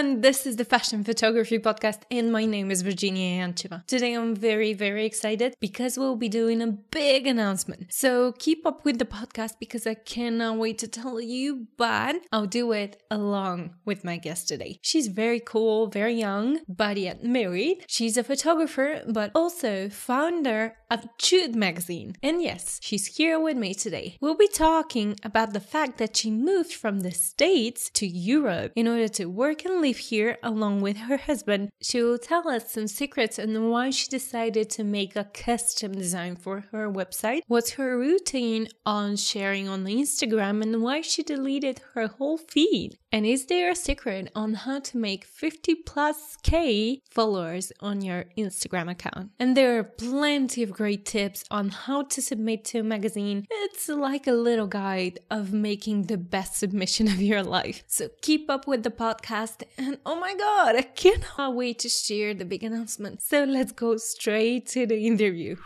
everyone. This is the Fashion Photography Podcast, and my name is Verginiya Yancheva. Today I'm very, very excited because we'll be doing a big announcement. So keep up with the podcast because I cannot wait to tell you, but I'll do it along with my guest today. She's very cool, very young, but yet married. She's a photographer, but also founder of Jute magazine. And yes, she's here with me today. We'll be talking about the fact that she moved from the States to Europe in order to work and live here along with her husband. She will tell us some secrets on why she decided to make a custom design for her website, what's her routine on sharing on Instagram, and why she deleted her whole feed. And is there a secret on how to make 50 plus K followers on your Instagram account? And there are plenty of great tips on how to submit to a magazine. It's like a little guide of making the best submission of your life. So keep up with the podcast. And oh my God, I cannot wait to share the big announcement. So let's go straight to the interview.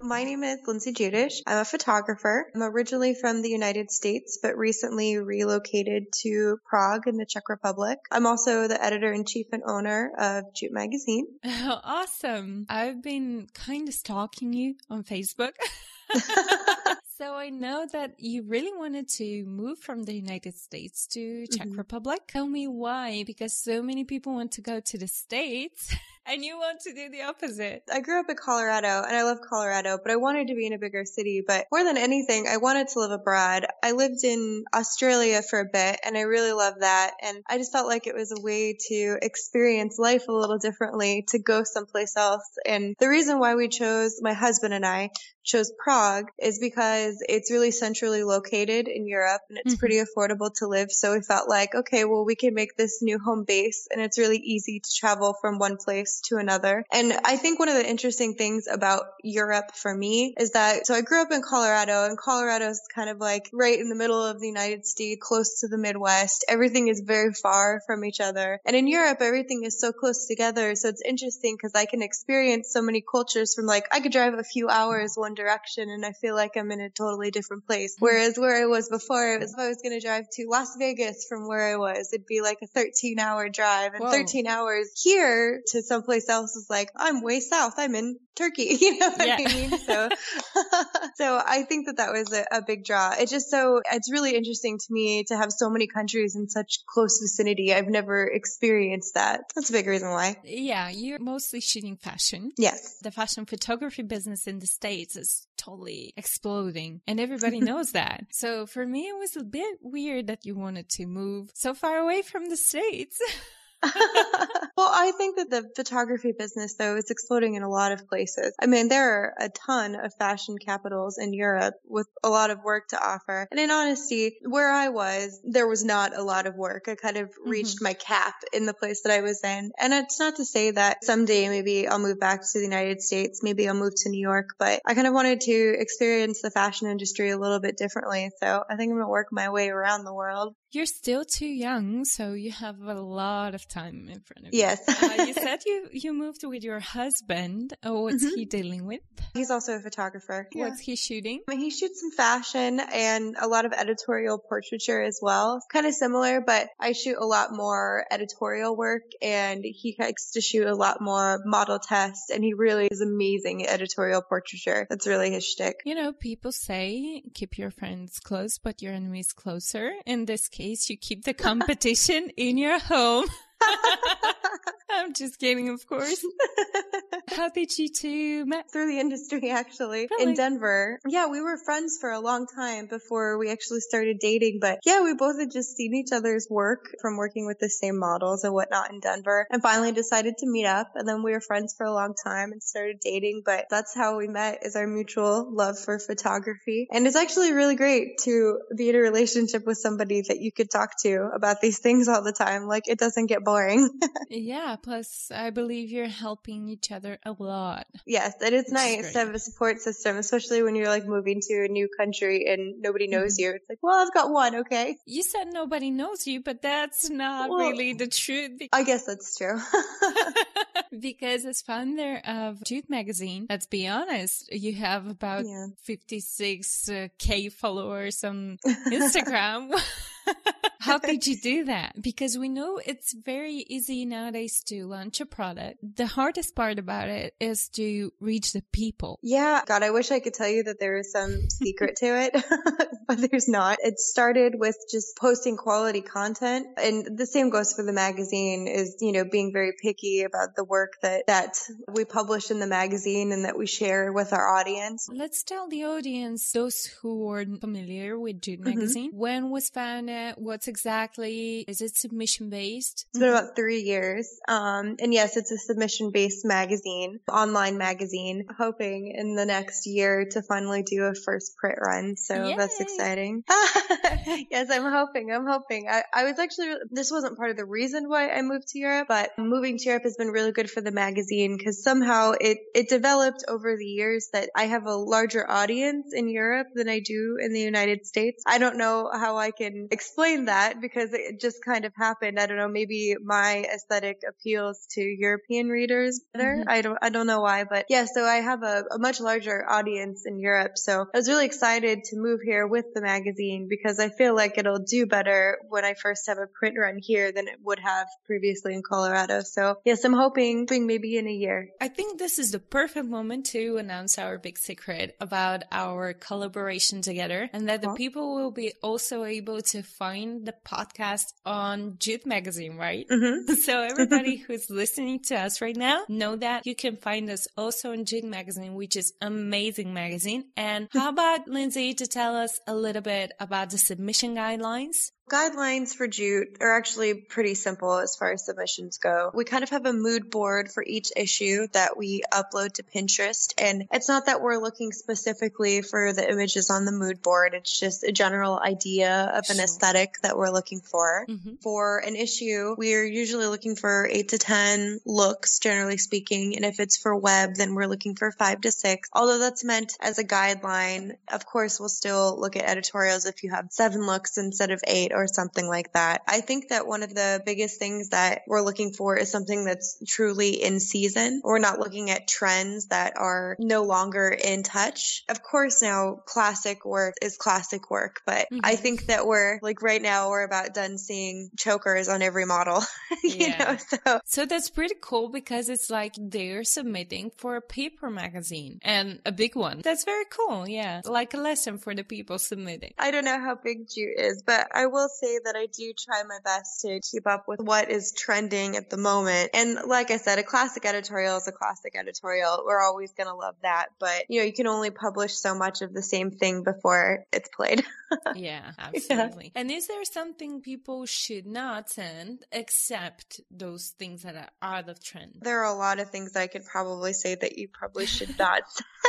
My name is Lynzi Judish. I'm a photographer. I'm originally from the United States, but recently relocated to Prague in the Czech Republic. I'm also the editor in chief and owner of Jute Magazine. Oh, awesome. I've been kind of stalking you on Facebook. So I know that you really wanted to move from the United States to Czech mm-hmm. Republic. Tell me why, because so many people want to go to the States. and you want to do the opposite. I grew up in Colorado and I love Colorado, but I wanted to be in a bigger city. But more than anything, I wanted to live abroad. I lived in Australia for a bit and I really loved that. And I just felt like it was a way to experience life a little differently, to go someplace else. And the reason why we chose, my husband and I chose Prague is because it's really centrally located in Europe and it's mm-hmm. pretty affordable to live. So we felt like, okay, well, we can make this new home base and it's really easy to travel from one place to another. And I think one of the interesting things about Europe for me is that, so I grew up in Colorado and Colorado is kind of like right in the middle of the United States, close to the Midwest. Everything is very far from each other. And in Europe, everything is so close together. So it's interesting because I can experience so many cultures from like, I could drive a few hours one direction and I feel like I'm in a totally different place. Mm-hmm. Whereas where I was before, it was if I was going to drive to Las Vegas from where I was, it'd be like a 13 hour drive and Whoa. 13 hours here to someplace else is like, I'm way south. I'm in Turkey. You know what yeah. I mean? So, so I think that that was a, a, big draw. It's just so, it's really interesting to me to have so many countries in such close vicinity. I've never experienced that. That's a big reason why. Yeah. You're mostly shooting fashion. Yes. The fashion photography business in the States is totally exploding and everybody knows that. So for me, it was a bit weird that you wanted to move so far away from the States. well, I think that the photography business, though, is exploding in a lot of places. I mean, there are a ton of fashion capitals in Europe with a lot of work to offer. And in honesty, where I was, there was not a lot of work. I kind of reached mm-hmm. my cap in the place that I was in. And it's not to say that someday maybe I'll move back to the United States. Maybe I'll move to New York, but I kind of wanted to experience the fashion industry a little bit differently. So I think I'm going to work my way around the world. You're still too young, so you have a lot of time in front of you. Yes. uh, you said you, you moved with your husband. Oh, what's mm-hmm. he dealing with? He's also a photographer. Yeah. What's he shooting? I mean, he shoots some fashion and a lot of editorial portraiture as well. It's kind of similar, but I shoot a lot more editorial work and he likes to shoot a lot more model tests and he really is amazing at editorial portraiture. That's really his shtick. You know, people say keep your friends close, but your enemies closer. In this case, case you keep the competition in your home. I'm just kidding, of course. How did you two met? Through the industry, actually, really? in Denver. Yeah, we were friends for a long time before we actually started dating. But yeah, we both had just seen each other's work from working with the same models and whatnot in Denver and finally decided to meet up. And then we were friends for a long time and started dating. But that's how we met is our mutual love for photography. And it's actually really great to be in a relationship with somebody that you could talk to about these things all the time. Like it doesn't get boring. yeah. Plus, I believe you're helping each other a lot. Yes, it is nice to have a support system, especially when you're like moving to a new country and nobody knows mm-hmm. you. It's like, well, I've got one, okay? You said nobody knows you, but that's not well, really the truth. I guess that's true. because as founder of Jute magazine, let's be honest, you have about yeah. 56k uh, followers on Instagram. How did you do that? Because we know it's very easy nowadays to launch a product. The hardest part about it is to reach the people. Yeah. God, I wish I could tell you that there is some secret to it, but there's not. It started with just posting quality content. And the same goes for the magazine is, you know, being very picky about the work that, that we publish in the magazine and that we share with our audience. Let's tell the audience, those who are familiar with Jute mm-hmm. magazine, when was founded? What's exactly, is it submission based? It's been about three years. Um, and yes, it's a submission based magazine, online magazine, hoping in the next year to finally do a first print run. So Yay. that's exciting. yes, I'm hoping. I'm hoping. I, I was actually, this wasn't part of the reason why I moved to Europe, but moving to Europe has been really good for the magazine because somehow it, it developed over the years that I have a larger audience in Europe than I do in the United States. I don't know how I can explain that because it just kind of happened. I don't know. Maybe my aesthetic appeals to European readers better. Mm-hmm. I don't, I don't know why, but yeah, so I have a, a much larger audience in Europe. So I was really excited to move here with the magazine because I feel like it'll do better when I first have a print run here than it would have previously in Colorado. So yes, I'm hoping, maybe in a year. I think this is the perfect moment to announce our big secret about our collaboration together and that the people will be also able to find the podcast on Jute magazine, right? Mm-hmm. so everybody who's listening to us right now know that you can find us also on Jute magazine, which is amazing magazine. And how about Lynzi to tell us a little bit about the submission guidelines? Guidelines for Jute are actually pretty simple as far as submissions go. We kind of have a mood board for each issue that we upload to Pinterest. And it's not that we're looking specifically for the images on the mood board. It's just a general idea of an aesthetic that we're looking for. Mm-hmm. For an issue, we are usually looking for eight to 10 looks, generally speaking. And if it's for web, then we're looking for five to six. Although that's meant as a guideline, of course, we'll still look at editorials if you have seven looks instead of eight or something like that. I think that one of the biggest things that we're looking for is something that's truly in season. We're not looking at trends that are no longer in touch. Of course, now classic work is classic work, but mm-hmm. I think that we're like right now we're about done seeing chokers on every model. you yeah. know, so so that's pretty cool because it's like they're submitting for a paper magazine and a big one. That's very cool. Yeah, like a lesson for the people submitting. I don't know how big Jute is, but I will say that I do try my best to keep up with what is trending at the moment. And like I said, a classic editorial is a classic editorial. We're always going to love that. But, you know, you can only publish so much of the same thing before it's played. yeah, absolutely. Yeah. And is there something people should not send except those things that are out of trend? There are a lot of things that I could probably say that you probably should not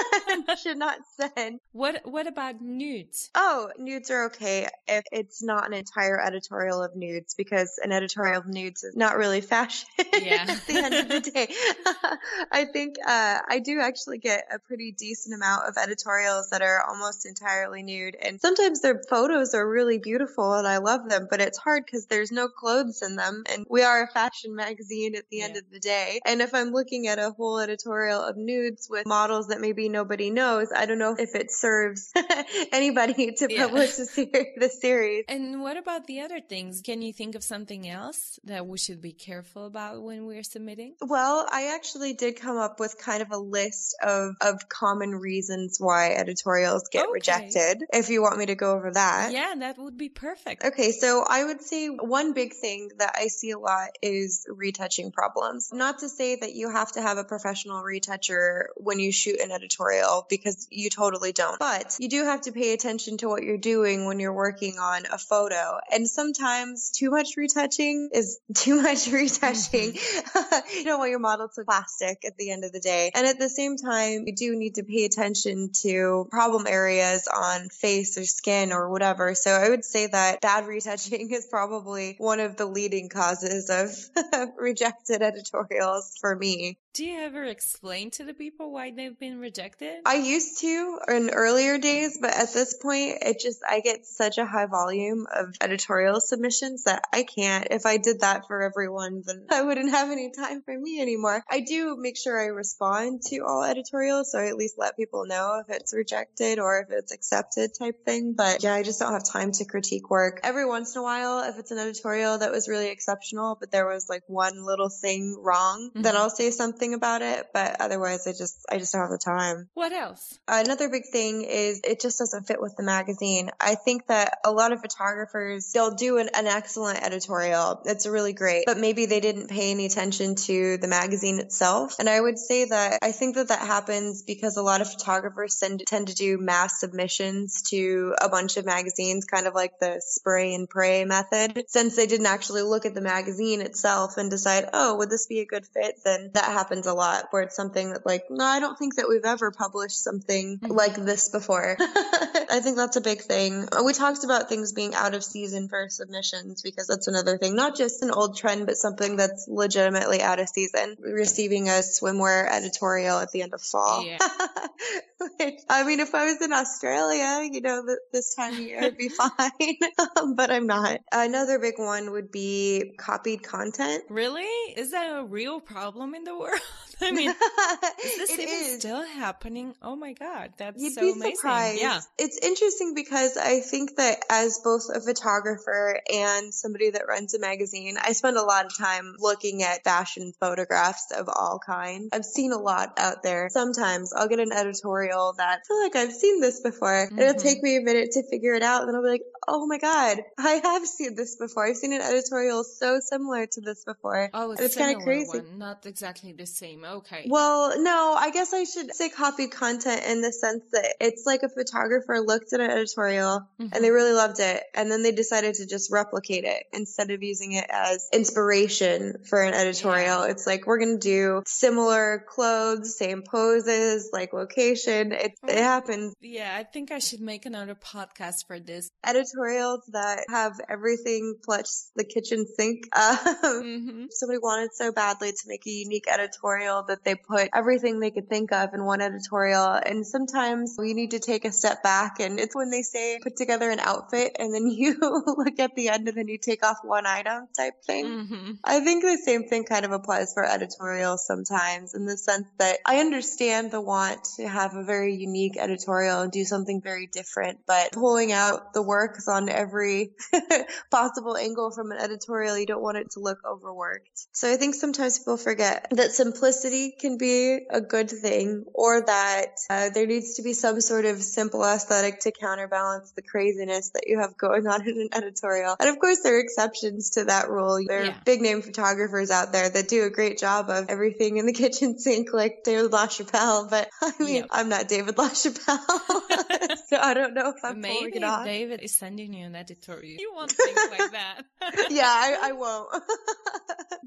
should not send. What what about nudes? Oh, nudes are okay if it's not an entire editorial of nudes because an editorial of nudes is not really fashion yeah. at the end of the day. I think uh, I do actually get a pretty decent amount of editorials that are almost entirely nude, and sometimes their photos are really beautiful and I love them, but it's hard because there's no clothes in them, and we are a fashion magazine at the yeah. end of the day. And if I'm looking at a whole editorial of nudes with models that maybe nobody knows, I don't know if it serves anybody to publish the, the series. And what about the other things? Can you think of something else that we should be careful about when we're submitting? Well, I actually did come up with kind of a list of, of common reasons why editorials get okay. rejected. If you want me to go over that. Yeah, that would be perfect. Okay, so I would say one big thing that I see a lot is retouching problems. Not to say that you have to have a professional retoucher when you shoot an editorial because you totally don't, but you do have to pay attention to what you're doing when you're working on a photo. And sometimes too much retouching is too much retouching. Mm-hmm. you don't want your model to plastic at the end of the day. And at the same time, you do need to pay attention to problem areas on face or skin or whatever. So I would say that bad retouching is probably one of the leading causes of rejected editorials for me. Do you ever explain to the people why they've been rejected? I used to in earlier days, but at this point, it just, I get such a high volume of editorial submissions that I can't. If I did that for everyone, then I wouldn't have any time for me anymore. I do make sure I respond to all editorials, so I at least let people know if it's rejected or if it's accepted type thing. But yeah, I just don't have time to critique work. Every once in a while, if it's an editorial that was really exceptional, but there was like one little thing wrong, mm-hmm. then I'll say something about it. But otherwise, I just, I just don't have the time. What else? Another big thing is it just doesn't fit with the magazine. I think that a lot of photographers, they'll do an, an excellent editorial. It's really great, but maybe they didn't pay any attention to the magazine itself. And I would say that I think that that happens because a lot of photographers tend, tend to do mass submissions to a bunch of magazines, kind of like the spray and pray method. Since they didn't actually look at the magazine itself and decide, oh, would this be a good fit? Then that happens a lot where it's something that like, no, I don't think that we've ever published something mm-hmm. like this before. I think that's a big thing. We talked about things being out of season for submissions because that's another thing, not just an old trend, but something that's legitimately out of season. Receiving a swimwear editorial at the end of fall. Yeah. I mean, if I was in Australia, you know, this time of year, I'd be fine, but I'm not. Another big one would be copied content. Really? Is that a real problem in the world? I mean, is this even is. still happening? Oh my God. That's You'd so be amazing. Surprised. Yeah. It's interesting because I think that as both a photographer and somebody that runs a magazine, I spend a lot of time looking at fashion photographs of all kinds. I've seen a lot out there. Sometimes I'll get an editorial that I feel like I've seen this before. Mm-hmm. It'll take me a minute to figure it out. And then I'll be like, oh my God, I have seen this before. I've seen an editorial so similar to this before. Oh, it's kind of crazy. One. Not exactly the same. Okay. Well, no, I guess I should say copied content in the sense that it's like a photographer looked at an editorial mm-hmm. and they really loved it. And then they decided to just replicate it instead of using it as inspiration for an editorial. Yeah. It's like, we're going to do similar clothes, same poses, like location. It, it happens. Yeah, I think I should make another podcast for this. Editorials that have everything plus the kitchen sink. Um, mm-hmm. Somebody wanted so badly to make a unique editorial that they put everything they could think of in one editorial. And sometimes you need to take a step back and it's when they say put together an outfit and then you look at the end and then you take off one item type thing. Mm-hmm. I think the same thing kind of applies for editorials sometimes in the sense that I understand the want to have a very unique editorial and do something very different, but pulling out the works on every possible angle from an editorial, you don't want it to look overworked. So I think sometimes people forget that simplicity can be a good thing or that uh, there needs to be some sort of simple aesthetic to counterbalance the craziness that you have going on in an editorial. And of course, there are exceptions to that rule. There are yeah. big name photographers out there that do a great job of everything in the kitchen sink, like David LaChapelle. But I mean, yep. I'm not David LaChapelle. so I don't know if I'm Maybe pulling it off. David is sending you an editorial. You want things like that. yeah, I, I won't.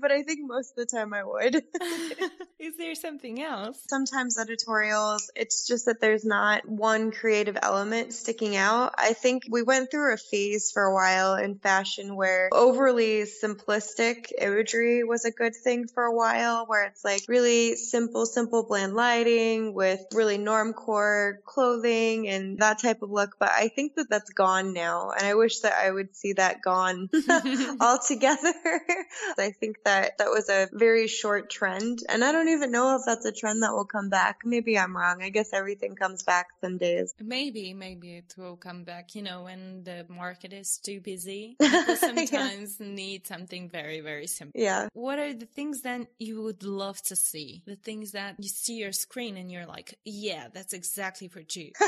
but I think most of the time I would. is there something else? Sometimes editorials, it's just that there's not one creative element sticking out. I think we went through a phase for a while in fashion where overly simplistic imagery was a good thing for a while, where it's like really simple, simple bland lighting with really normcore clothing and that type of look. But I think that that's gone now. And I wish that I would see that gone altogether. I think that that was a very short trend. And I don't even know if that's a trend that will come back. Maybe I'm wrong. I guess everything comes back some days. Maybe, maybe it will come back, you know, when the market is too busy. People sometimes yeah. need something very, very simple. Yeah. What are the things that you would love to see? The things that you see your screen and you're like, yeah, that's exactly for you.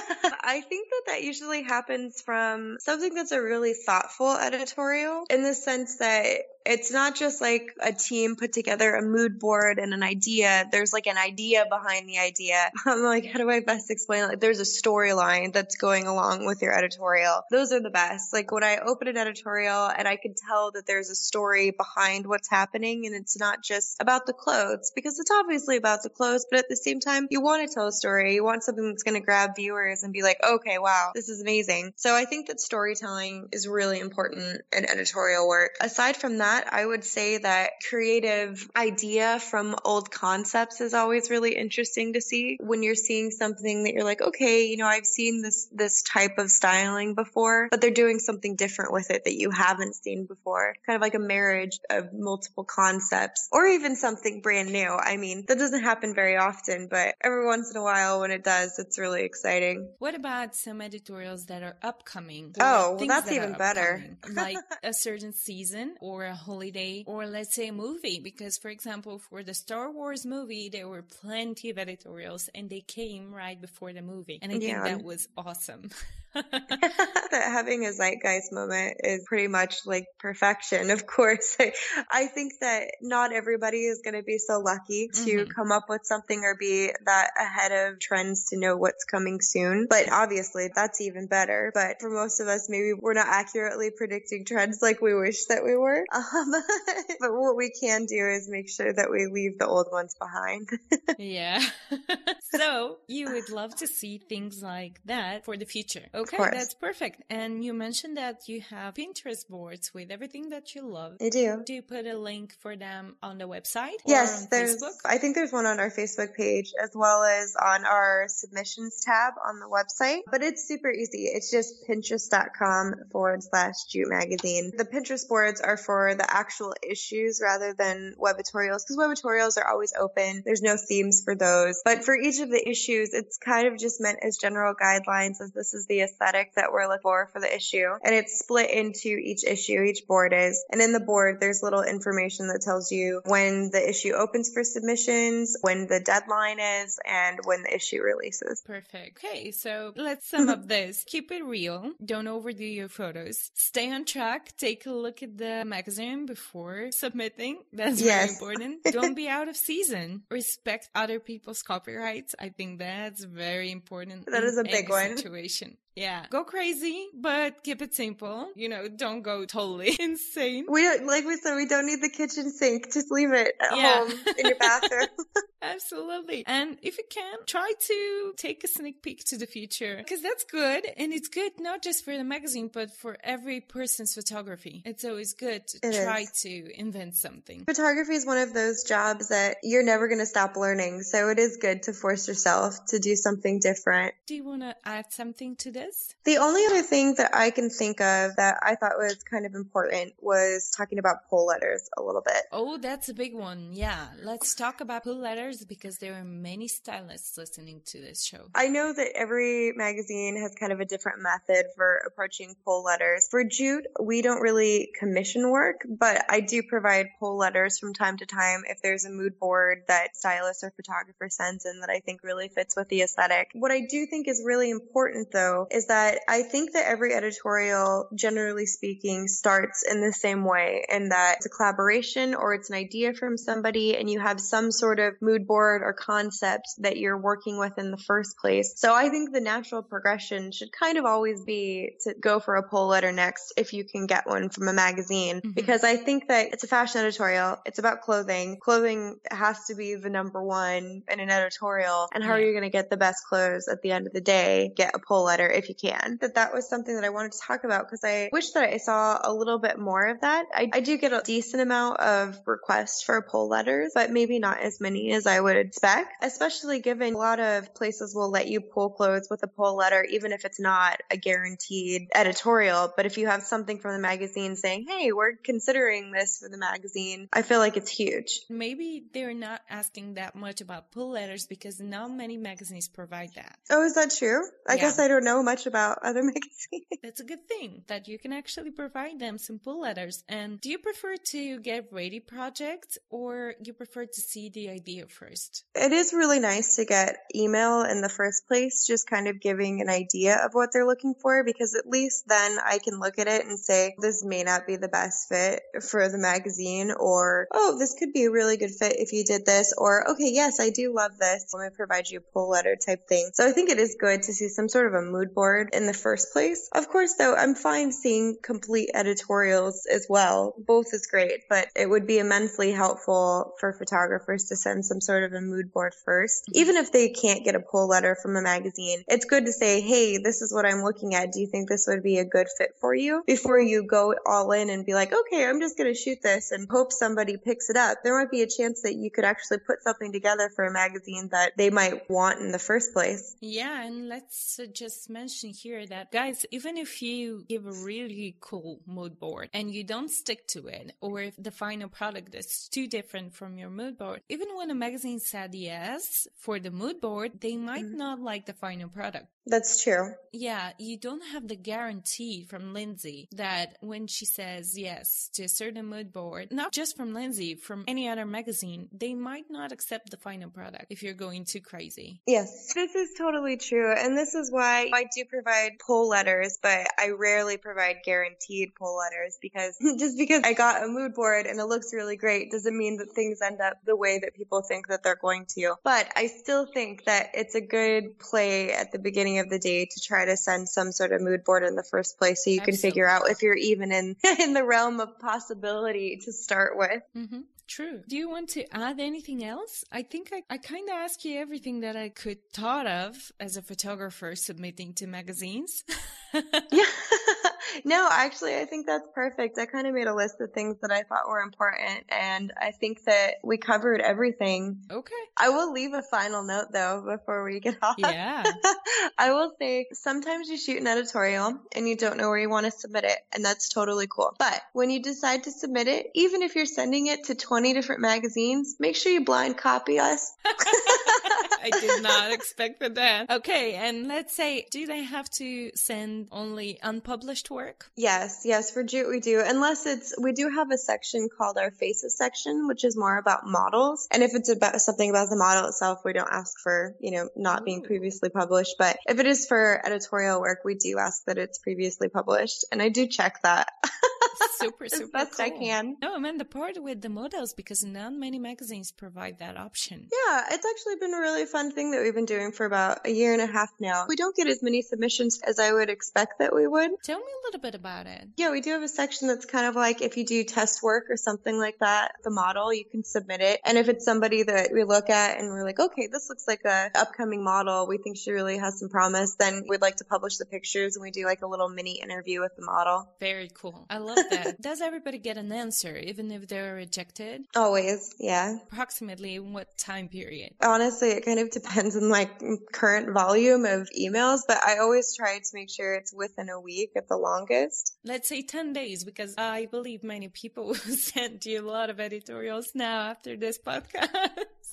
I think that that usually happens from something that's a really thoughtful editorial in the sense that it's not just like a team put together a mood board and an idea. There's like an idea behind the idea. I'm like, how do I best explain? Like, there's a storyline that's going along with your editorial. Those are the best. Like when I open an editorial and I can tell that there's a story behind what's happening and it's not just about the clothes because it's obviously about the clothes, but at the same time, you want to tell a story. You want something that's going to grab viewers and be like, okay, wow, this is amazing. So I think that storytelling is really important in editorial work. Aside from that, I would say that creative idea from old concepts is always really interesting to see when you're seeing something that you're like, okay, you know, I've seen this this type of styling before, but they're doing something different with it that you haven't seen before. Kind of like a marriage of multiple concepts or even something brand new. I mean, that doesn't happen very often, but every once in a while when it does, it's really exciting. What about some editorials that are upcoming? Oh, well, that's even better. like a certain season or a holiday or let's say a movie because for example, for the Star Wars movie, there were plenty of editorials and they came right before the movie. And I yeah. think that was awesome. That having a zeitgeist moment is pretty much like perfection, of course. I, I think that not everybody is going to be so lucky to mm-hmm. come up with something or be that ahead of trends to know what's coming soon. But obviously, that's even better. But for most of us, maybe we're not accurately predicting trends like we wish that we were. Um, but what we can do is make sure that we leave the old ones behind. yeah. so you would love to see things like that for the future. Okay, that's perfect. And you mentioned that you have Pinterest boards with everything that you love. I do. Do you put a link for them on the website? Yes, there's. Facebook? I think there's one on our Facebook page as well as on our submissions tab on the website. But it's super easy. It's just pinterest.com forward slash Jute magazine. The Pinterest boards are for the actual issues rather than webatorials because webatorials are always open. There's no themes for those. But for each of the issues, it's kind of just meant as general guidelines as this is the aesthetic that we're looking for for the issue. And it's split into each issue, each board is. And in the board, there's little information that tells you when the issue opens for submissions, when the deadline is, and when the issue releases. Perfect. Okay, so let's sum up this. Keep it real. Don't overdo your photos. Stay on track. Take a look at the magazine before submitting. That's yes. very important. Don't be out of season. Respect other people's copyrights. I think that's very important. That is a big one. Situation. Yeah. Go crazy, but keep it simple. You know, don't go totally insane. We don't, like we said, we don't need the kitchen sink. Just leave it at yeah. home in your bathroom. Absolutely. And if you can, try to take a sneak peek to the future because that's good. And it's good not just for the magazine, but for every person's photography. It's always good to it try is. to invent something. Photography is one of those jobs that you're never going to stop learning. So it is good to force yourself to do something different. Do you want to add something to this? The only other thing that I can think of that I thought was kind of important was talking about pull letters a little bit. Oh, that's a big one. Yeah. Let's talk about pull letters because there are many stylists listening to this show. I know that every magazine has kind of a different method for approaching pull letters. For Jute, we don't really commission work, but I do provide pull letters from time to time if there's a mood board that stylist or photographer sends in that I think really fits with the aesthetic. What I do think is really important though is that I think that every editorial, generally speaking, starts in the same way in that it's a collaboration or it's an idea from somebody and you have some sort of mood board or concept that you're working with in the first place. So I think the natural progression should kind of always be to go for a pull letter next if you can get one from a magazine mm-hmm. because I think that it's a fashion editorial. It's about clothing. Clothing has to be the number one in an editorial. And how yeah. are you going to get the best clothes at the end of the day? Get a pull letter if you can. That that was something that I wanted to talk about because I wish that I saw a little bit more of that. I, I do get a decent amount of requests for pull letters, but maybe not as many as I would expect, especially given a lot of places will let you pull clothes with a pull letter, even if it's not a guaranteed editorial. But if you have something from the magazine saying, hey, we're considering this for the magazine, I feel like it's huge. Maybe they're not asking that much about pull letters because not many magazines provide that. Oh, is that true? I yeah. guess I don't know much about other magazines. That's a good thing that you can actually provide them some pull letters. And do you prefer to get ready projects or you prefer to see the idea first? It is really nice to get email in the first place, just kind of giving an idea of what they're looking for because at least then I can look at it and say, this may not be the best fit for the magazine or, oh, this could be a really good fit if you did this or, okay, yes, I do love this. Let me provide you a pull letter type thing. So I think it is good to see some sort of a mood board board in the first place. Of course, though, I'm fine seeing complete editorials as well. Both is great, but it would be immensely helpful for photographers to send some sort of a mood board first. Mm-hmm. Even if they can't get a pull letter from a magazine, it's good to say, hey, this is what I'm looking at. Do you think this would be a good fit for you? Before you go all in and be like, okay, I'm just going to shoot this and hope somebody picks it up. There might be a chance that you could actually put something together for a magazine that they might want in the first place. Yeah, and let's just mention here that guys, even if you give a really cool mood board and you don't stick to it, or if the final product is too different from your mood board, even when a magazine said yes for the mood board, they might mm-hmm. not like the final product. That's true. Yeah, you don't have the guarantee from Lynzi that when she says yes to a certain mood board, not just from Lynzi, from any other magazine, they might not accept the final product if you're going too crazy. Yes, this is totally true. And this is why I do provide pull letters, but I rarely provide guaranteed pull letters because just because I got a mood board and it looks really great doesn't mean that things end up the way that people think that they're going to. But I still think that it's a good play at the beginning beginning of the day to try to send some sort of mood board in the first place so you Absolutely. can figure out if you're even in in the realm of possibility to start with. Mm-hmm. True. Do you want to add anything else? I think I, I kind of asked you everything that I could thought of as a photographer submitting to magazines. yeah. no, actually, I think that's perfect. I kind of made a list of things that I thought were important, and I think that we covered everything. Okay. I will leave a final note though before we get off. Yeah. I will say sometimes you shoot an editorial and you don't know where you want to submit it, and that's totally cool. But when you decide to submit it, even if you're sending it to 20 different magazines, make sure you blind copy us. I did not expect that. Okay, and let's say, do they have to send only unpublished work? Yes, yes, for Jute we do. Unless it's, we do have a section called our faces section, which is more about models. And if it's about something about the model itself, we don't ask for, you know, not being oh. previously published. But if it is for editorial work, we do ask that it's previously published. And I do check that. super, super as best cool. I can. No, I mean the part with the models because not many magazines provide that option. Yeah, it's actually been a really fun thing that we've been doing for about a year and a half now. We don't get as many submissions as I would expect that we would. Tell me a little bit about it. Yeah, we do have a section that's kind of like if you do test work or something like that, the model, you can submit it. And if it's somebody that we look at and we're like, okay, this looks like a upcoming model, we think she really has some promise, then we'd like to publish the pictures and we do like a little mini interview with the model. Very cool. I love that. Does everybody get an answer, even if they're rejected? Always, yeah. Approximately what time period? Honestly, it kind of depends on like current volume of emails, but I always try to make sure it's within a week at the longest. Let's say 10 days, because I believe many people will send you a lot of editorials now after this podcast.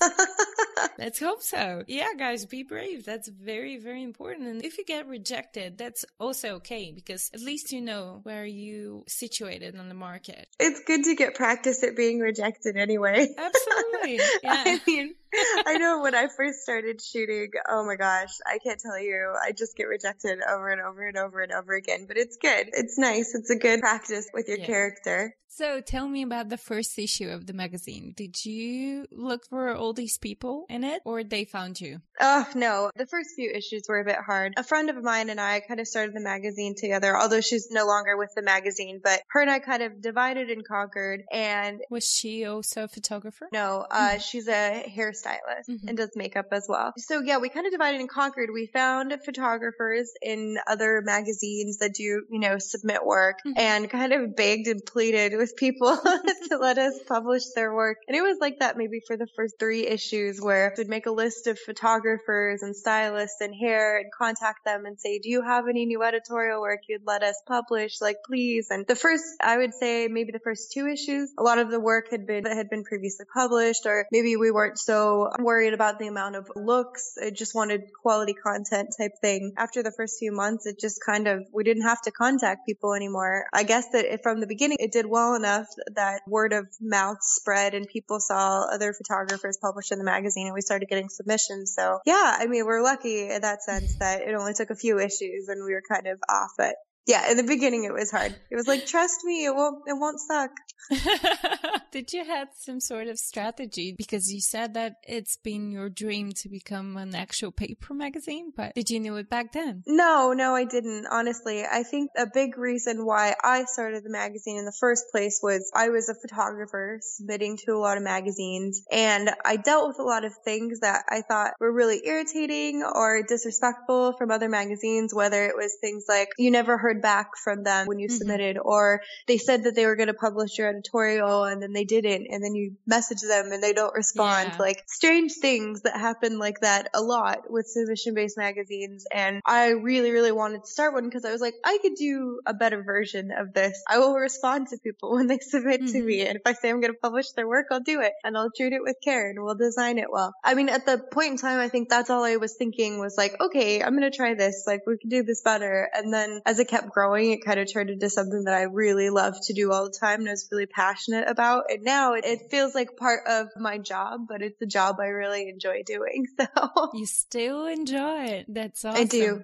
Let's hope so. Yeah, guys, be brave. That's very, very important. And if you get rejected, that's also okay because at least you know where you situated on the market. It's good to get practice at being rejected anyway. Absolutely. Yeah. I mean, I know when I first started shooting, oh my gosh, I can't tell you. I just get rejected over and over and over and over again, but it's good. It's nice. It's a good practice with your yeah. character. So tell me about the first issue of the magazine. Did you look for all these people in it or they found you? Oh, no. The first few issues were a bit hard. A friend of mine and I kind of started the magazine together, although she's no longer with the magazine, but her and I kind of divided and conquered. And was she also a photographer? No, uh, mm-hmm. she's a hairstylist mm-hmm. and does makeup as well. So yeah, we kind of divided and conquered. We found photographers in other magazines that do, you know, submit work mm-hmm. and kind of begged and pleaded with people to let us publish their work. And it was like that maybe for the first three issues where we'd make a list of photographers and stylists and hair and contact them and say, do you have any new editorial work you'd let us publish? Like, please. And the first, I would say maybe the first two issues, a lot of the work had been, had been previously published or maybe we weren't so worried about the amount of looks. I just wanted quality content type thing. After the first few months, it just kind of, we didn't have to contact people anymore. I guess that from the beginning, it did well enough that word of mouth spread and people saw other photographers published in the magazine and we started getting submissions. So yeah, I mean, we're lucky in that sense that it only took a few issues and we were kind of off, but Yeah, in the beginning it was hard. It was like, trust me, it won't it won't suck. Did you have some sort of strategy? Because you said that it's been your dream to become an actual paper magazine, but did you know it back then? No, no, I didn't. Honestly, I think a big reason why I started the magazine in the first place was I was a photographer submitting to a lot of magazines and I dealt with a lot of things that I thought were really irritating or disrespectful from other magazines, whether it was things like you never heard back from them when you mm-hmm. submitted or they said that they were going to publish your editorial and then they didn't and then you message them and they don't respond. Yeah. Like strange things that happen like that a lot with submission based magazines. And I really, really wanted to start one because I was like, I could do a better version of this. I will respond to people when they submit mm-hmm. to me. And if I say I'm going to publish their work, I'll do it and I'll treat it with care and we'll design it well. I mean, at the point in time, I think that's all I was thinking was like, okay, I'm going to try this. Like we can do this better. And then as it kept growing, it kind of turned into something that I really love to do all the time and I was really passionate about. And now it, it feels like part of my job, but it's a job I really enjoy doing. So you still enjoy it. That's awesome. I do.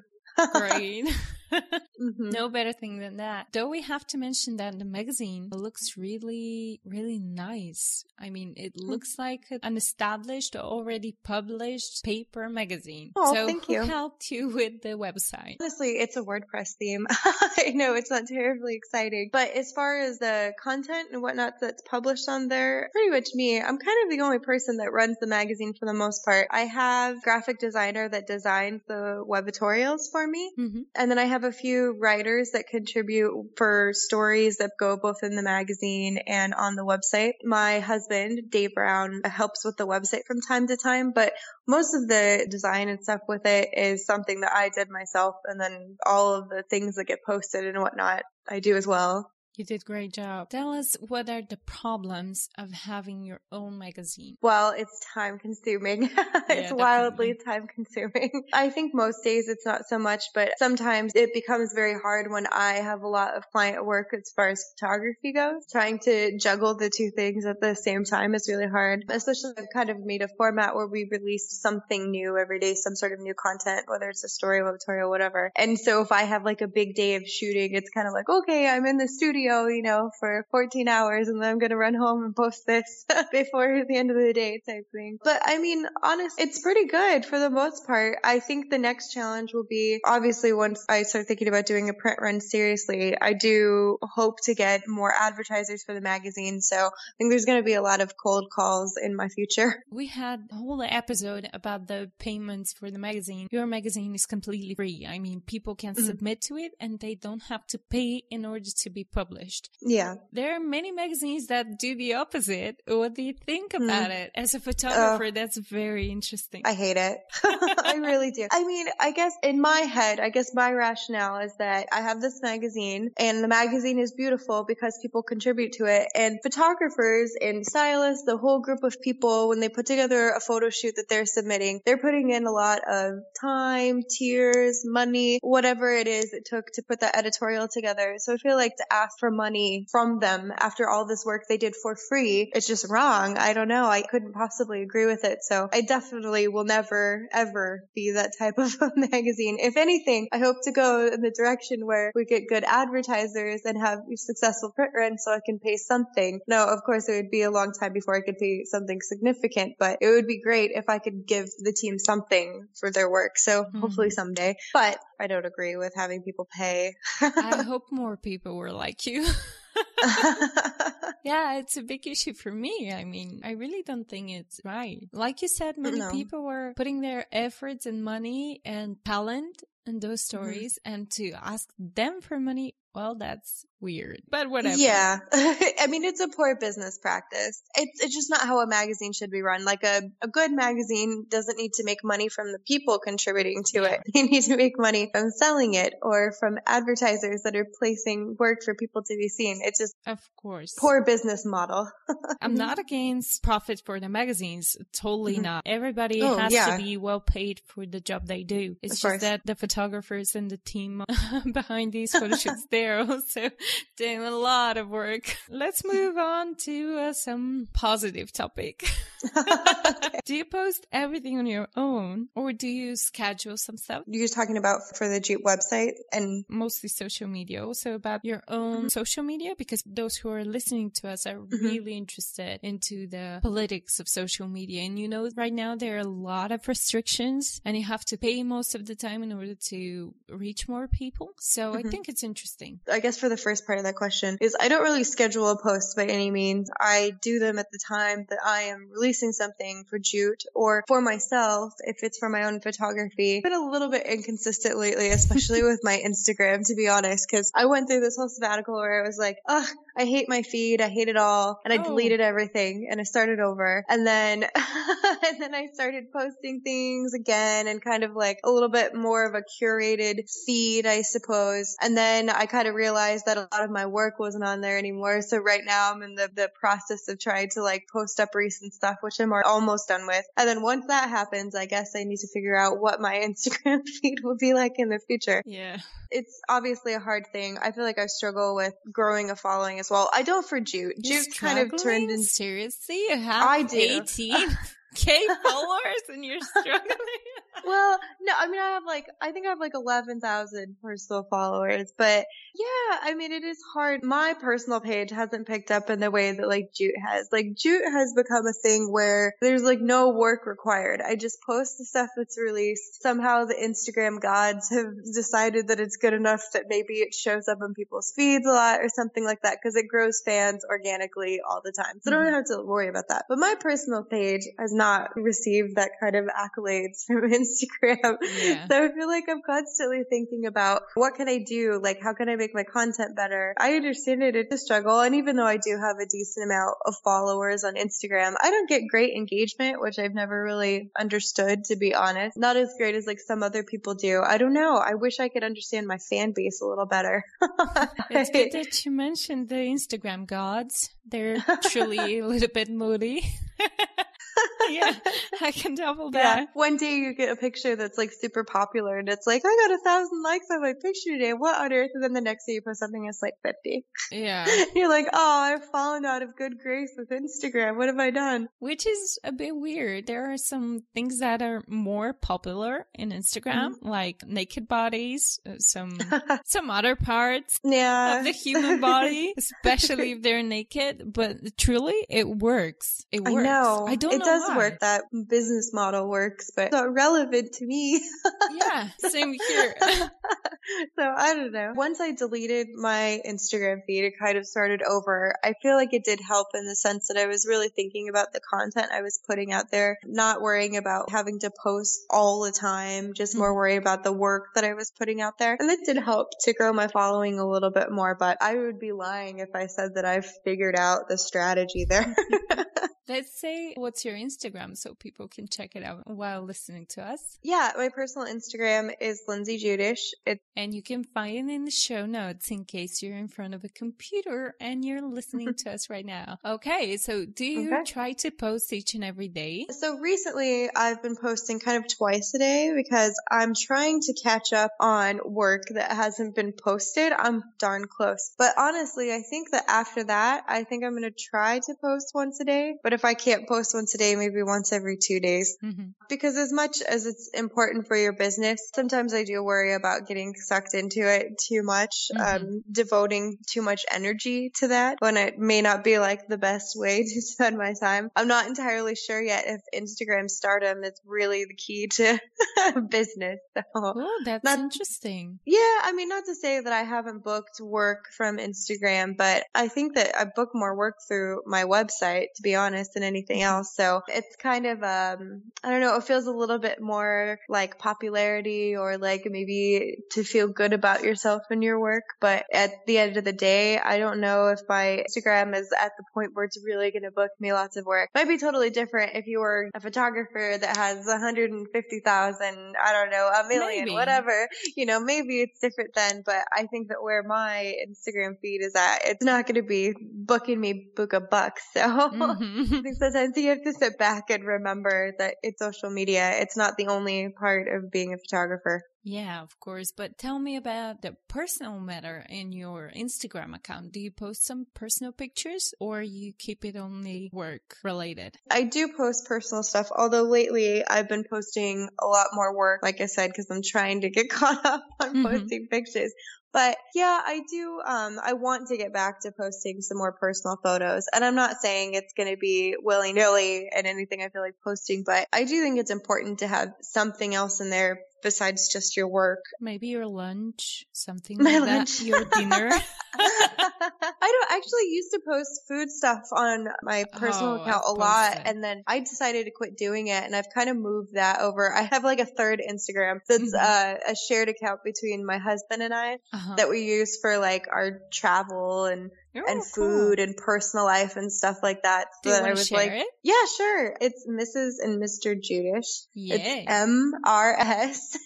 Great. mm-hmm. No better thing than that. Though we have to mention that the magazine looks really, really nice. I mean, it hmm. looks like an established, already published paper magazine. Oh, so thank you. helped you with the website? Honestly, it's a WordPress theme. I know it's not terribly exciting, but as far as the content and whatnot that's published on there, pretty much me. I'm kind of the only person that runs the magazine for the most part. I have graphic designer that designs the webatorials for me, mm-hmm. and then I have a few writers that contribute for stories that go both in the magazine and on the website. My husband, Dave Brown, helps with the website from time to time, but most of the design and stuff with it is something that I did myself. And then all of the things that get posted and whatnot, I do as well. You did great job. Tell us what are the problems of having your own magazine? Well, it's time consuming. it's yeah, wildly time consuming. I think most days it's not so much, but sometimes it becomes very hard when I have a lot of client work as far as photography goes. Trying to juggle the two things at the same time is really hard. Especially I've kind of made a format where we release something new every day, some sort of new content, whether it's a story, webatorial, whatever. And so if I have like a big day of shooting, it's kind of like, okay, I'm in the studio studio, you know, for 14 hours and then I'm going to run home and post this before the end of the day type thing. But I mean, honestly, it's pretty good for the most part. I think the next challenge will be obviously once I start thinking about doing a print run seriously, I do hope to get more advertisers for the magazine. So I think there's going to be a lot of cold calls in my future. We had a whole episode about the payments for the magazine. Your magazine is completely free. I mean, people can mm-hmm. submit to it and they don't have to pay in order to be published published. Yeah. There are many magazines that do the opposite. What do you think hmm. about mm. it? As a photographer, that's very interesting. I hate it. I really do. I mean, I guess in my head, I guess my rationale is that I have this magazine and the magazine is beautiful because people contribute to it and photographers and stylists, the whole group of people, when they put together a photo shoot that they're submitting, they're putting in a lot of time, tears, money, whatever it is it took to put that editorial together. So I feel like to ask for for money from them after all this work they did for free. It's just wrong. I don't know. I couldn't possibly agree with it. So I definitely will never ever be that type of magazine. If anything, I hope to go in the direction where we get good advertisers and have successful print runs so I can pay something. No, of course it would be a long time before I could pay something significant, but it would be great if I could give the team something for their work. So mm-hmm. hopefully someday, but I don't agree with having people pay. I hope more people were like you. yeah, it's a big issue for me. I mean, I really don't think it's right. Like you said, many no. people were putting their efforts and money and talent in those mm-hmm. stories mm-hmm. and to ask them for money well, that's weird, but whatever. Yeah. I mean, it's a poor business practice. It's, it's just not how a magazine should be run. Like a, a good magazine doesn't need to make money from the people contributing to yeah. it. They need to make money from selling it or from advertisers that are placing work for people to be seen. It's just, of course, poor business model. I'm not against profit for the magazines. Totally mm-hmm. not. Everybody oh, has yeah. to be well paid for the job they do. It's of just course. that the photographers and the team behind these photo shoots, they they're also doing a lot of work. Let's move on to uh, some positive topic. do you post everything on your own or do you schedule some stuff? You're talking about for the Jeep website and mostly social media, also about your own mm-hmm. social media, because those who are listening to us are mm-hmm. really interested into the politics of social media. And you know, right now there are a lot of restrictions and you have to pay most of the time in order to reach more people. So mm-hmm. I think it's interesting. I guess for the first part of that question is I don't really schedule a post by any means. I do them at the time that I am releasing something for Jute or for myself if it's for my own photography. Been a little bit inconsistent lately, especially with my Instagram, to be honest, because I went through this whole sabbatical where I was like, ugh, I hate my feed. I hate it all. And I oh. deleted everything and I started over. And then, and then I started posting things again and kind of like a little bit more of a curated feed, I suppose. And then I kind of realized that a lot of my work wasn't on there anymore. So right now I'm in the, the process of trying to like post up recent stuff, which I'm almost done with. And then once that happens, I guess I need to figure out what my Instagram feed will be like in the future. Yeah. It's obviously a hard thing. I feel like I struggle with growing a following as well. I don't for Jute. Jute kind of turned into seriously. You have I do. 18 k followers and you're struggling. Well, no, I mean, I have like, I think I have like 11,000 personal followers, but yeah, I mean, it is hard. My personal page hasn't picked up in the way that like Jute has. Like Jute has become a thing where there's like no work required. I just post the stuff that's released. Somehow the Instagram gods have decided that it's good enough that maybe it shows up in people's feeds a lot or something like that because it grows fans organically all the time. So mm-hmm. I don't mm-hmm. have to worry about that. But my personal page has not received that kind of accolades from Instagram. Yeah. So I feel like I'm constantly thinking about what can I do? Like, how can I make my content better? I understand it. It's a struggle. And even though I do have a decent amount of followers on Instagram, I don't get great engagement, which I've never really understood, to be honest. Not as great as like some other people do. I don't know. I wish I could understand my fan base a little better. it's good that you mentioned the Instagram gods. They're truly a little bit moody. yeah, I can double that. Yeah. One day you get a picture that's like super popular and it's like, I got a thousand likes on my picture today. What on earth? And then the next day you post something that's like 50. Yeah. You're like, oh, I've fallen out of good grace with Instagram. What have I done? Which is a bit weird. There are some things that are more popular in Instagram, mm-hmm. like naked bodies, uh, some, some other parts yeah. of the human body, especially if they're naked. But truly, it works. It works. I know. I don't it know does work. That business model works, but it's not relevant to me. yeah, same here. so I don't know. Once I deleted my Instagram feed, it kind of started over. I feel like it did help in the sense that I was really thinking about the content I was putting out there, not worrying about having to post all the time, just more mm-hmm. worried about the work that I was putting out there. And that did help to grow my following a little bit more, but I would be lying if I said that I've figured out the strategy there. Let's say what's your Instagram so people can check it out while listening to us. Yeah, my personal Instagram is Lynzi Judish. It's- and you can find it in the show notes in case you're in front of a computer and you're listening to us right now. Okay, so do you okay. try to post each and every day? So recently I've been posting kind of twice a day because I'm trying to catch up on work that hasn't been posted. I'm darn close. But honestly, I think that after that, I think I'm going to try to post once a day. But if I can't post once a day, maybe once every two days. Mm-hmm. Because as much as it's important for your business, sometimes I do worry about getting sucked into it too much, mm-hmm. um, devoting too much energy to that when it may not be like the best way to spend my time. I'm not entirely sure yet if Instagram stardom is really the key to business. So, oh, that's not, interesting. Yeah, I mean, not to say that I haven't booked work from Instagram, but I think that I book more work through my website, to be honest than anything else. So it's kind of, um, I don't know, it feels a little bit more like popularity or like maybe to feel good about yourself and your work. But at the end of the day, I don't know if my Instagram is at the point where it's really going to book me lots of work. It might be totally different if you were a photographer that has 150,000, I don't know, a million, maybe. whatever. You know, maybe it's different then, but I think that where my Instagram feed is at, it's not going to be booking me book a buck. So mm-hmm. I think you have to sit back and remember that it's social media. It's not the only part of being a photographer. Yeah, of course. But tell me about the personal matter in your Instagram account. Do you post some personal pictures or you keep it only work related? I do post personal stuff, although lately I've been posting a lot more work, like I said, because I'm trying to get caught up on mm-hmm. posting pictures. But yeah, I do. Um, I want to get back to posting some more personal photos. And I'm not saying it's going to be willy nilly and anything I feel like posting, but I do think it's important to have something else in there besides just your work. Maybe your lunch, something My like lunch. that. Your dinner. I don't actually used to post food stuff on my personal oh, account a lot, and then I decided to quit doing it, and I've kind of moved that over. I have like a third Instagram that's mm-hmm. uh, a shared account between my husband and I uh-huh. that we use for like our travel and Oh, and food cool. and personal life and stuff like that. So that I was like, it? yeah, sure. It's Mrs. and Mr. Judish. Yeah. It's M R S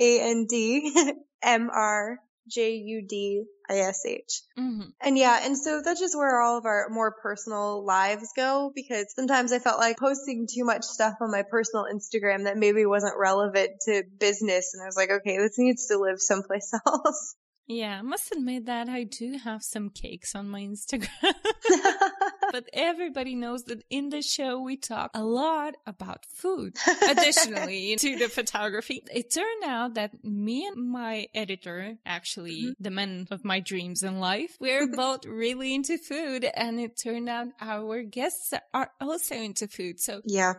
A N D M R J U D I S H. Mm-hmm. And yeah, and so that's just where all of our more personal lives go because sometimes I felt like posting too much stuff on my personal Instagram that maybe wasn't relevant to business. And I was like, okay, this needs to live someplace else. Yeah, I must admit that I do have some cakes on my Instagram. but everybody knows that in the show we talk a lot about food. Additionally to the photography, it turned out that me and my editor, actually mm-hmm. the man of my dreams in life, we're both really into food and it turned out our guests are also into food. So yeah.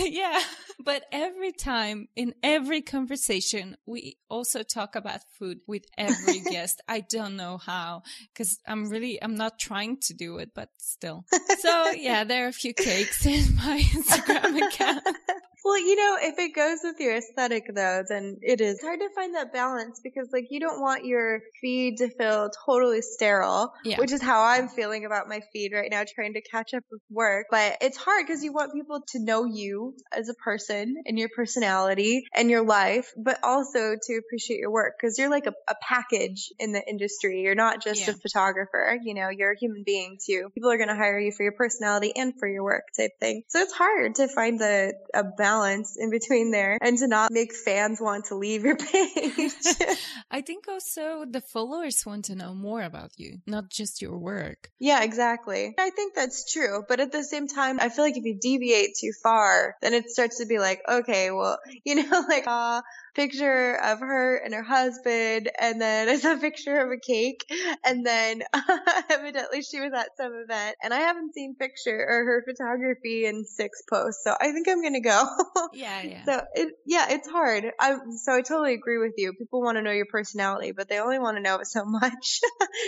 yeah. But every time in every conversation, we also talk about food with every guest. I don't know how because I'm really, I'm not trying to do it, but still. So yeah, there are a few cakes in my Instagram account. Well, you know, if it goes with your aesthetic though, then it is hard to find that balance because like you don't want your feed to feel totally sterile, yeah. which is how I'm feeling about my feed right now, trying to catch up with work. But it's hard because you want people to know you as a person and your personality and your life, but also to appreciate your work because you're like a, a, package in the industry. You're not just yeah. a photographer, you know, you're a human being too. People are going to hire you for your personality and for your work type thing. So it's hard to find the, a balance balance in between there and to not make fans want to leave your page. I think also the followers want to know more about you, not just your work. Yeah, exactly. I think that's true. But at the same time, I feel like if you deviate too far, then it starts to be like, okay, well, you know, like, uh, picture of her and her husband, and then it's a picture of a cake, and then evidently she was at some event, and I haven't seen picture or her photography in six posts, so I think I'm gonna go. yeah, yeah. So it, yeah, it's hard. I so I totally agree with you. People want to know your personality, but they only want to know it so much.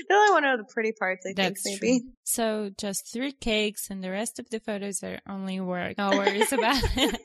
they only want to know the pretty parts. I That's think maybe. True. So just three cakes, and the rest of the photos are only work. No worries about it.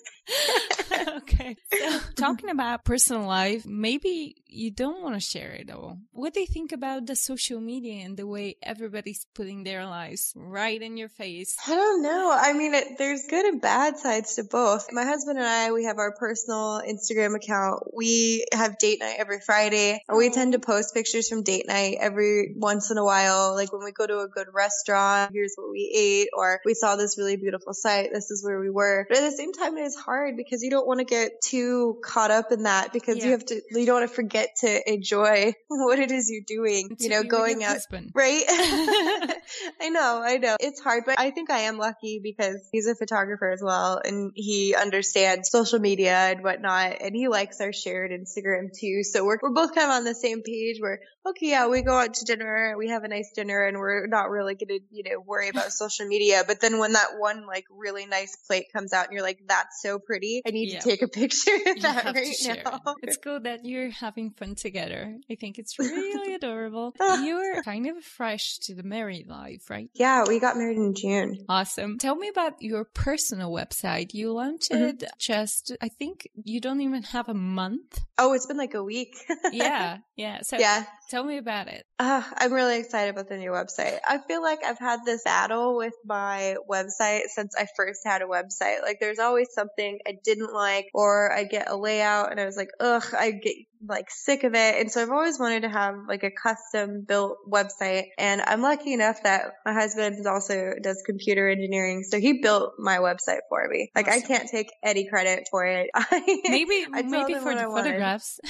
okay. So, talking about personal life, maybe you don't want to share it all. What do you think about the social media and the way everybody's putting their lives right in your face? I don't know. I mean, it, there's good and bad sides to both. My husband and I, we have our personal Instagram account. We have date night every Friday. We uh-huh. tend to post pictures from date night every once in a while. Like when we go to a good restaurant, here's what we ate, or we saw this really beautiful site. This is where we were. But at the same time, it is hard because you don't want to get too caught up in that because yeah. you have to, you don't want to forget to enjoy what it is you're doing, you know, going out. Husband. Right? I know, I know. It's hard, but I think I am lucky because he's a photographer as well and he understands social media and whatnot and he likes our shared Instagram too. So we're, we're both kind of on the same page where, okay, yeah, we go out to dinner, we have a nice dinner and we're not really going to, you know, worry about social media. But then when that one like really nice plate comes out and you're like, that's so pretty, I need yeah. to take a picture of that right now. It. It's cool that you're having fun together. I think it's really adorable. You're kind of fresh to the married life, right? Yeah, we got married in June. Awesome. Tell me about your personal website. You launched mm-hmm. it just, I think you don't even have a month. Oh, it's been like a week. yeah, yeah. So yeah. tell me about it. Uh, I'm really excited about the new website. I feel like I've had this battle with my website since I first had a website. Like there's always something I didn't like, or I'd get a layout and I was like, ugh, I'd get like sick of it. And so I've always wanted to have like a custom built website. And I'm lucky enough that my husband also does computer engineering. So he built my website for me. Like awesome. I can't take any credit for it. maybe, maybe for the photographs.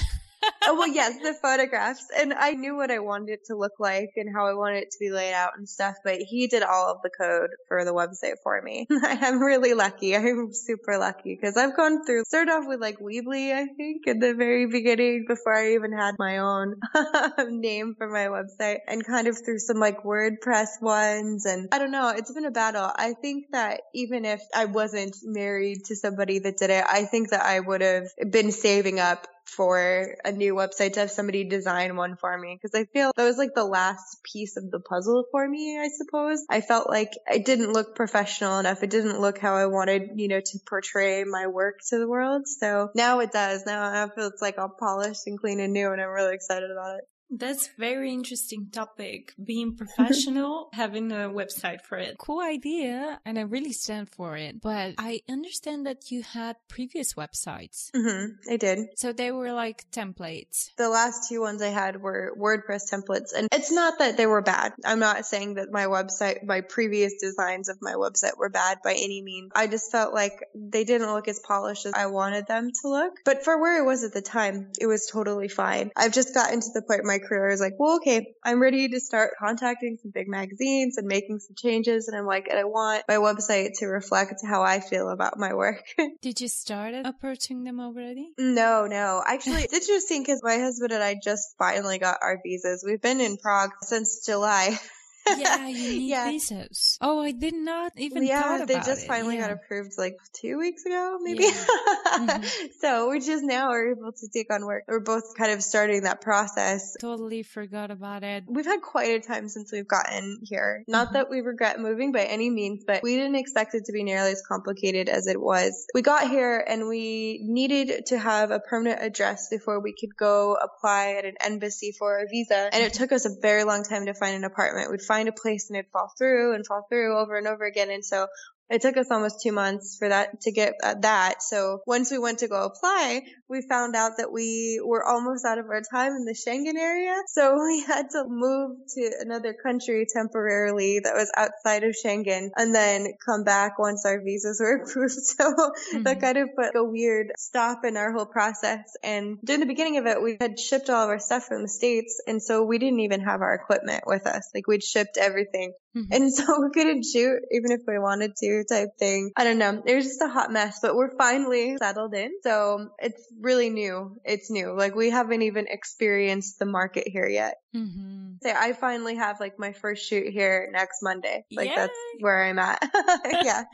oh well yes the photographs. And i knew what i wanted it to look like and how i wanted it to be laid out and stuff but he did all of the code for the website for me. I'm really lucky. I'm super lucky because i've gone through started off with like weebly i think in the very beginning before i even had my own name for my website and kind of through some like wordpress ones and i don't know it's been a battle. I think that even if i wasn't married to somebody that did it i think that i would have been saving up for a new website to have somebody design one for me because I feel that was like the last piece of the puzzle for me, I suppose. I felt like it didn't look professional enough. It didn't look how I wanted, you know, to portray my work to the world. So now it does. Now I feel it's like all polished and clean and new and I'm really excited about it. That's very interesting topic. Being professional, having a website for it. Cool idea, and I really stand for it. But I understand that you had previous websites. Mm-hmm, I did. So they were like templates. The last two ones I had were WordPress templates, and it's not that they were bad. I'm not saying that my website, my previous designs of my website were bad by any means. I just felt like they didn't look as polished as I wanted them to look. But for where it was at the time, it was totally fine. I've just gotten to the point where my career, I was like, well, okay, I'm ready to start contacting some big magazines and making some changes. And I'm like, and I want my website to reflect how I feel about my work. Did you start approaching them already? No, no. Actually, it's interesting because my husband and I just finally got our visas. We've been in Prague since July. yeah, you need yeah. visas. Oh, I did not even. Yeah, they just it. finally yeah. got approved like two weeks ago, maybe. Yeah. mm-hmm. So we just now are able to take on work. We're both kind of starting that process. Totally forgot about it. We've had quite a time since we've gotten here. Not mm-hmm. that we regret moving by any means, but we didn't expect it to be nearly as complicated as it was. We got here and we needed to have a permanent address before we could go apply at an embassy for a visa, and it took us a very long time to find an apartment. We'd find find a place and it'd fall through and fall through over and over again. And so it took us almost two months for that to get uh, that. So once we went to go apply, we found out that we were almost out of our time in the Schengen area. So we had to move to another country temporarily that was outside of Schengen and then come back once our visas were approved. So mm-hmm. that kind of put a weird stop in our whole process. And during the beginning of it, we had shipped all of our stuff from the States. And so we didn't even have our equipment with us. Like we'd shipped everything. Mm-hmm. And so we couldn't shoot even if we wanted to type thing. I don't know. It was just a hot mess, but we're finally settled in. So it's really new. It's new. Like we haven't even experienced the market here yet. Mm-hmm. So I finally have like my first shoot here next Monday. Like Yay. that's where I'm at. yeah.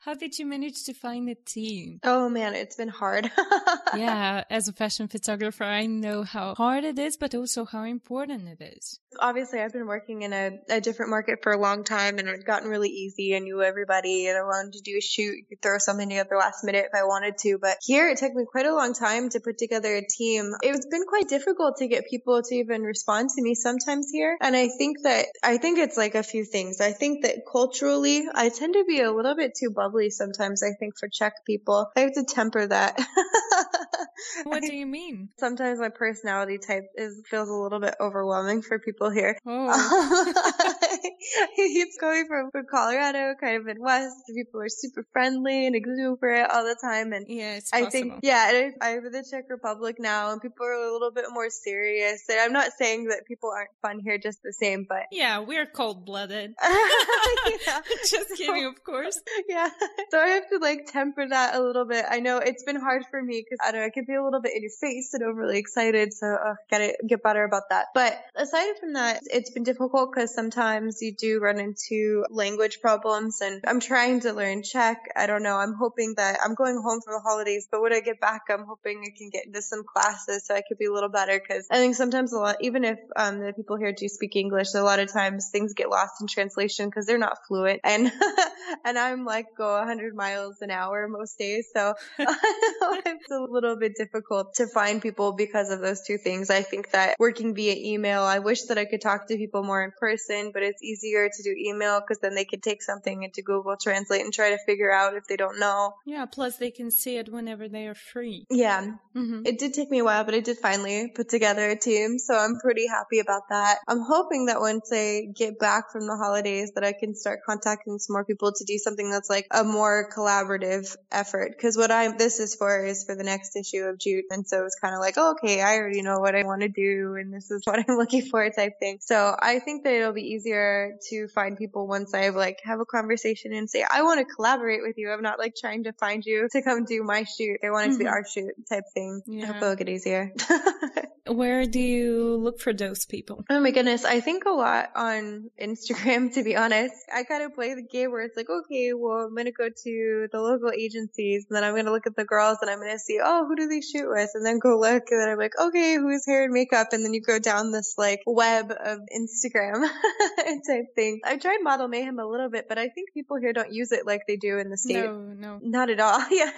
How did you manage to find a team? Oh man, it's been hard. yeah. As a fashion photographer, I know how hard it is, but also how important it is. Obviously, I've been working in a, a different market for a long time and it's gotten really easy. I knew everybody and I wanted to do a shoot. You could throw something together last minute if I wanted to. But here it took me quite a long time to put together a team. It's been quite difficult to get people to even respond to me sometimes here. And I think that, I think it's like a few things. I think that culturally, I tend to be a little bit too bubbly sometimes, I think, for Czech people. I have to temper that. what do you mean? Sometimes my personality type is feels a little bit overwhelming for people here. Oh. He's coming from, from Colorado, kind of Midwest. People are super friendly and exuberant all the time. And yeah, it's I think, yeah, I'm in the Czech Republic now and people are a little bit more serious. And I'm not saying that people aren't fun here just the same, but yeah, we're cold blooded. just kidding, of course. Yeah. So I have to like temper that a little bit. I know it's been hard for me because I don't know, I can be a little bit in your face and overly excited. So uh, gotta get better about that. But aside from that, it's been difficult because sometimes you do run into language problems and I'm trying to learn Czech. I don't know. I'm hoping that I'm going home for the holidays, but when I get back, I'm hoping I can get into some classes so I could be a little better because I think sometimes a lot, even if um, the people here do speak English, a lot of times things get lost in translation because they're not fluent and, and I'm like go 100 miles an hour most days. So it's a little bit difficult to find people because of those two things. I think that working via email, I wish that I could talk to people more in person, but it's it's easier to do email because then they can take something into Google Translate and try to figure out if they don't know. Yeah, plus they can see it whenever they are free. Yeah. Mm-hmm. It did take me a while, but I did finally put together a team, so I'm pretty happy about that. I'm hoping that once I get back from the holidays that I can start contacting some more people to do something that's like a more collaborative effort. Cause what I'm, this is for is for the next issue of Jute. And so it's kind of like, oh, okay, I already know what I want to do and this is what I'm looking for type thing. So I think that it'll be easier to find people once I've like have a conversation and say, I want to collaborate with you. I'm not like trying to find you to come do my shoot. I want it to be Mhm. our shoot type thing. I hope it'll get easier. Where do you look for those people? Oh my goodness, I think a lot on Instagram to be honest. I kind of play the game where it's like, okay, well, I'm gonna go to the local agencies and then I'm gonna look at the girls and I'm gonna see, oh, who do they shoot with? And then go look and then I'm like, okay, who's hair and makeup? And then you go down this like web of Instagram type thing. I tried Model Mayhem a little bit, but I think people here don't use it like they do in the States. No, no. Not at all. Yeah.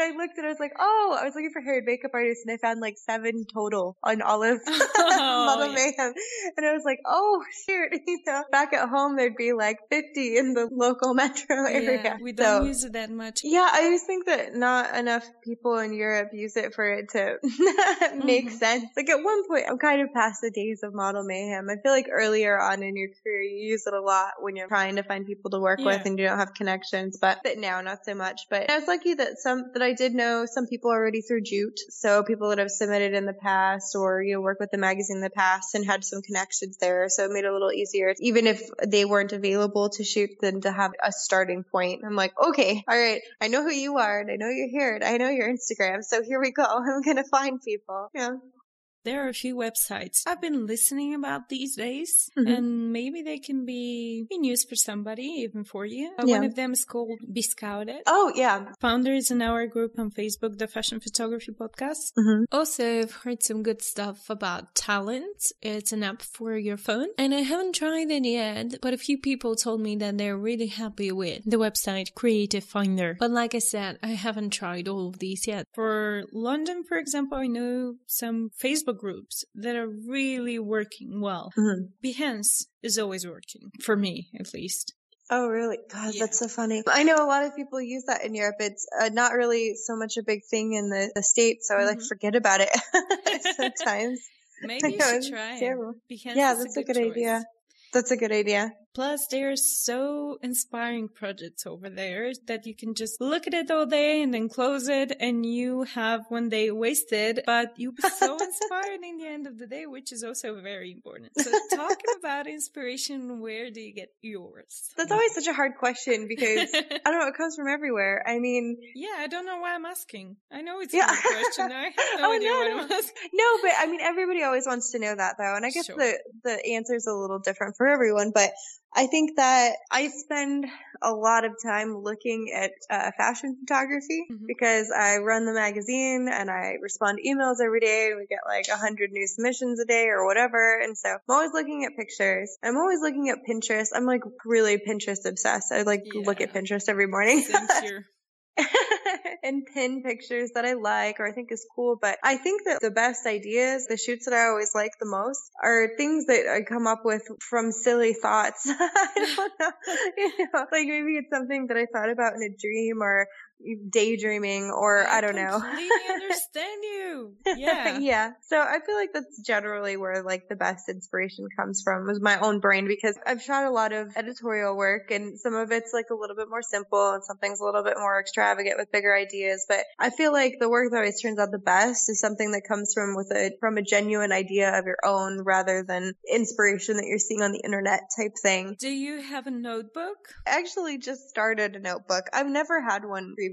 I looked and I was like, oh, I was looking for hair and makeup artists and I found like seven total on olive Oh, Model yeah. Mayhem. And I was like, oh, shoot. You know, back at home, there'd be like 50 in the local metro area. Yeah, we don't So- use it that much. yeah, I just think that not enough people in Europe use it for it to make Mhm. sense. Like at one point, I'm kind of past the days of model mayhem. I feel like earlier on in your career, you use it a lot when you're trying to find people to work with and you don't have connections, but, but now not so much. But I was lucky that some, that I did know some people already through Jute. So people that have submitted in the past or, you know, work with the magazine in the past and had some connections there. So it made it a little easier, even if they weren't available to shoot, than to have a starting point. I'm like, okay, all right, I know who you are and I know you're here and I know your Instagram. So here we go. I'm going to find people. Yeah. There are a few websites I've been listening about these days, Mhm. and maybe they can be in use for somebody, even for you. Uh, Yeah. One of them is called Bescouted. Oh, yeah. Founder is in our group on Facebook, the Fashion Photography Podcast. Mhm. Also, I've heard some good stuff about Talent. It's an app for your phone, and I haven't tried it yet, but a few people told me that they're really happy with the website Creative Finder. But like I said, I haven't tried all of these yet. For London, for example, I know some Facebook groups that are really working well. Mhm. Behance is always working, for me at least. Oh, really? God, Yeah. that's so funny. I know a lot of people use that in Europe. It's uh, not really so much a big thing in the, the States, so I like Mhm. forget about it sometimes. Maybe you should try. terrible. Behance yeah, that's a good, choice. idea. That's a good idea. Plus, there are so inspiring projects over there that you can just look at it all day and then close it, and you have one day wasted, but you'll be so inspired in the end of the day, which is also very important. So, talking about inspiration, where do you get yours? That's always such a hard question because I don't know, it comes from everywhere. I mean, yeah, I don't know why I'm asking. I know it's Yeah. a good question. I have no Oh, idea no, what no. I'm asking. no, but I mean, everybody always wants to know that though. And I guess Sure. the, the answer is a little different for everyone, but I think that I spend a lot of time looking at uh, fashion photography Mhm. because I run the magazine and I respond to emails every day. We get like a hundred new submissions a day or whatever. And so I'm always looking at pictures. I'm always looking at Pinterest. I'm like really Pinterest obsessed. I like look at Pinterest every morning. And pin pictures that I like or I think is cool. But I think that the best ideas, the shoots that I always like the most are things that I come up with from silly thoughts. I don't know. You know, like maybe it's something that I thought about in a dream or daydreaming or I, don't know. completely understand you. Yeah. yeah. So I feel like that's generally where like the best inspiration comes from was my own brain because I've shot a lot of editorial work and some of it's like a little bit more simple and something's a little bit more extravagant with bigger ideas. But I feel like the work that always turns out the best is something that comes from with a from a genuine idea of your own rather than inspiration that you're seeing on the internet type thing. Do you have a notebook? I actually just started a notebook. I've never had one previously,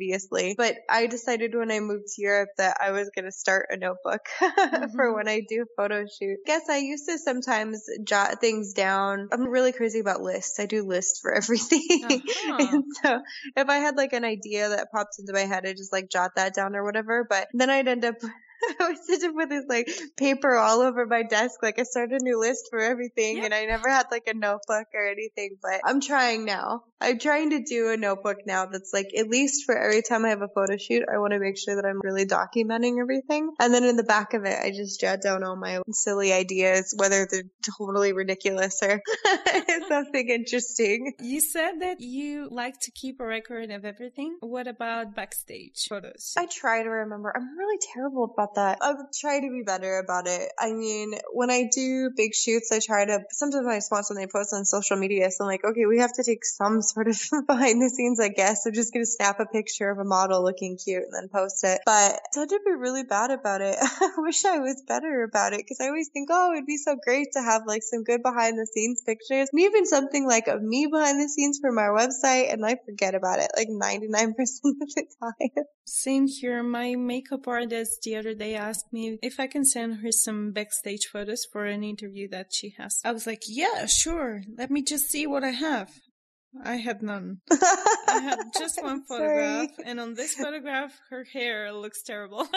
but I decided when I moved to Europe that I was going to start a notebook for Mhm. when I do photo shoot. I guess I used to sometimes jot things down. I'm really crazy about lists. I do lists for everything. Uh-huh. and so if I had like an idea that popped into my head, I just like jot that down or whatever. But then I'd end up I was sitting with this like paper all over my desk. Like I started a new list for everything, and I never had like a notebook or anything. But I'm trying now. I'm trying to do a notebook now that's like at least for every time I have a photo shoot, I want to make sure that I'm really documenting everything. And then in the back of it, I just jot down all my silly ideas, whether they're totally ridiculous or something interesting. You said that you like to keep a record of everything. What about backstage photos? I try to remember. I'm really terrible about that. I would try to be better about it. I mean, when I do big shoots, I try to, sometimes my sponsor, when they post on social media, so I'm like, okay, we have to take some sort of behind the scenes, I guess. I'm just going to snap a picture of a model looking cute and then post it. But I tend to be really bad about it. I wish I was better about it because I always think, oh, it'd be so great to have like some good behind the scenes pictures and even something like of me behind the scenes from our website. And I forget about it like 99% of the time. Same here. My makeup artist the other day asked me if I can send her some backstage photos for an interview that she has. I was like, yeah, sure. Let me just see what I have. I had none. I had just one photograph, and on this photograph, her hair looks terrible.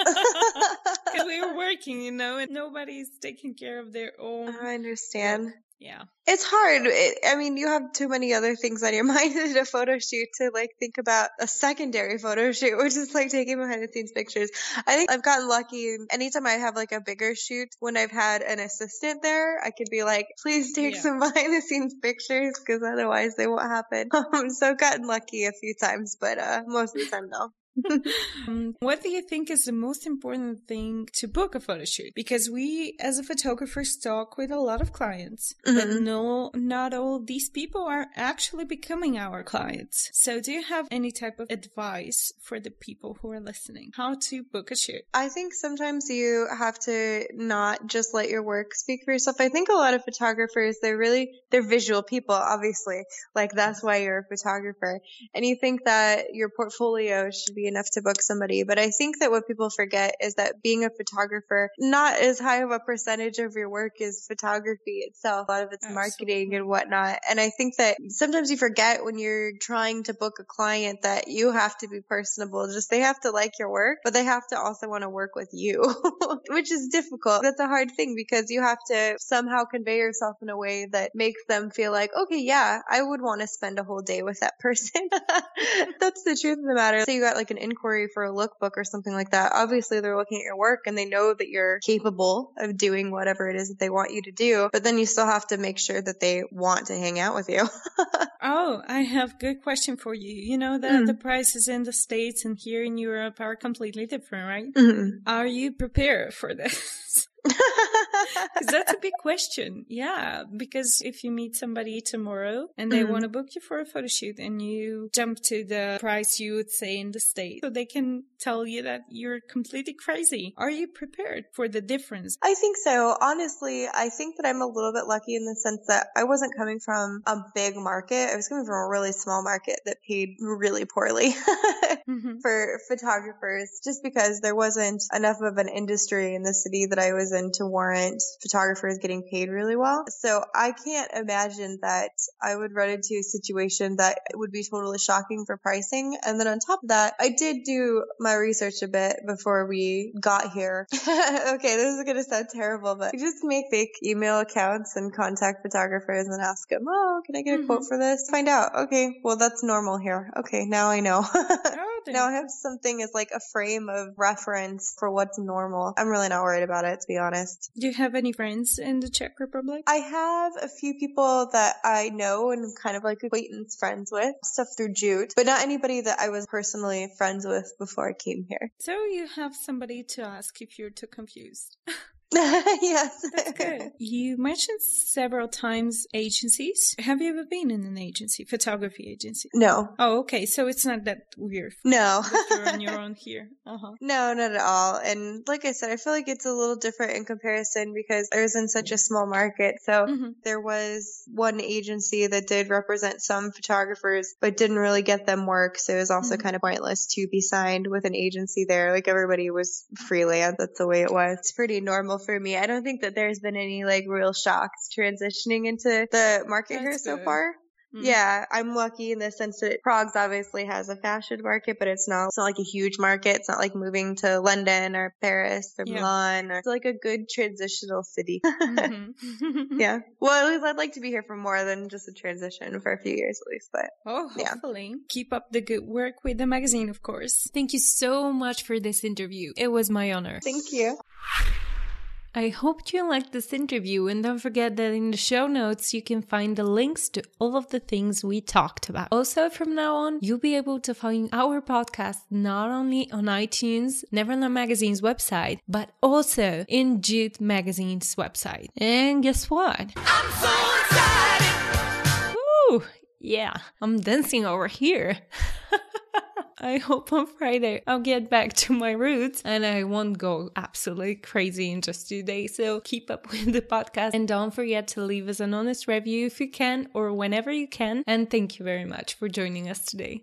Because we were working, you know, and nobody's taking care of their own. I understand. Yeah. It's hard. It, I mean, you have too many other things on your mind in a photo shoot to like think about a secondary photo shoot, which is like taking behind the scenes pictures. I think I've gotten lucky. Anytime I have like a bigger shoot, when I've had an assistant there, I could be like, please take yeah. some behind the scenes pictures because otherwise they won't happen. Um, so I've gotten lucky a few times, but uh, most of the time, no. um, what do you think is the most important thing to book a photo shoot? Because we, as a photographer, talk with a lot of clients, mm-hmm. but no, not all these people are actually becoming our clients. So, do you have any type of advice for the people who are listening? How to book a shoot? I think sometimes you have to not just let your work speak for yourself. I think a lot of photographers, they're really, they're visual people, obviously. Like that's why you're a photographer. And you think that your portfolio should be enough to book somebody. But I think that what people forget is that being a photographer, not as high of a percentage of your work is photography itself. A lot of it's Absolutely. marketing and whatnot. And I think that sometimes you forget when you're trying to book a client that you have to be personable. Just they have to like your work, but they have to also want to work with you, which is difficult. That's a hard thing because you have to somehow convey yourself in a way that makes them feel like, okay, yeah, I would want to spend a whole day with that person. That's the truth of the matter. So you got like an inquiry for a lookbook or something like that, obviously they're looking at your work and they know that you're capable of doing whatever it is that they want you to do. But then you still have to make sure that they want to hang out with you. oh, I have good question for you. You know that mm. the prices in the States and here in Europe are completely different, right? Mm-hmm. Are you prepared for this? that's a big question. Yeah. Because if you meet somebody tomorrow and they mm-hmm. want to book you for a photo shoot and you jump to the price you would say in the States, so they can tell you that you're completely crazy. Are you prepared for the difference? I think so. Honestly, I think that I'm a little bit lucky in the sense that I wasn't coming from a big market. I was coming from a really small market that paid really poorly mm-hmm. for photographers just because there wasn't enough of an industry in the city that I was in to warrant photographers getting paid really well. So I can't imagine that I would run into a situation that would be totally shocking for pricing. And then on top of that, I did do my research a bit before we got here. okay, this is going to sound terrible, but just make fake email accounts and contact photographers and ask them, oh, can I get a mm-hmm. quote for this? Find out. Okay, well, that's normal here. Okay, now I know. oh, now I have something as like a frame of reference for what's normal. I'm really not worried about it, to be honest. Do you have any friends in the Czech Republic? I have a few people that I know and kind of like acquaintance friends with, stuff through Jute, but not anybody that I was personally friends with before I came here. So you have somebody to ask if you're too confused. yes. That's good. You mentioned several times agencies. Have you ever been in an agency, photography agency? No. Oh, okay. So it's not that weird. No. you're on your own here. Uh-huh. No, not at all. And like I said, I feel like it's a little different in comparison because I was in such a small market. So mm-hmm. there was one agency that did represent some photographers, but didn't really get them work. So it was also mm-hmm. kind of pointless to be signed with an agency there. Like everybody was freelance. That's the way it was. It's pretty normal for me. I don't think that there's been any like real shocks transitioning into the market That's here so far. Mm. Yeah, I'm lucky in the sense that Prague's obviously has a fashion market, but it's not, it's not like a huge market. It's not like moving to London or Paris or yeah. Milan or it's like a good transitional city. mm-hmm. yeah. Well, at least I'd like to be here for more than just a transition for a few years at least, but. Oh, hopefully. Yeah. Keep up the good work with the magazine, of course. Thank you so much for this interview. It was my honor. Thank you. I hope you liked this interview and don't forget that in the show notes you can find the links to all of the things we talked about. Also, from now on, you'll be able to find our podcast not only on iTunes, Neverland Magazine's website, but also in Jute Magazine's website. And guess what? I'm so excited! Woo! Yeah, I'm dancing over here. I hope on Friday I'll get back to my roots and I won't go absolutely crazy in just two days. So keep up with the podcast and don't forget to leave us an honest review if you can or whenever you can. And thank you very much for joining us today.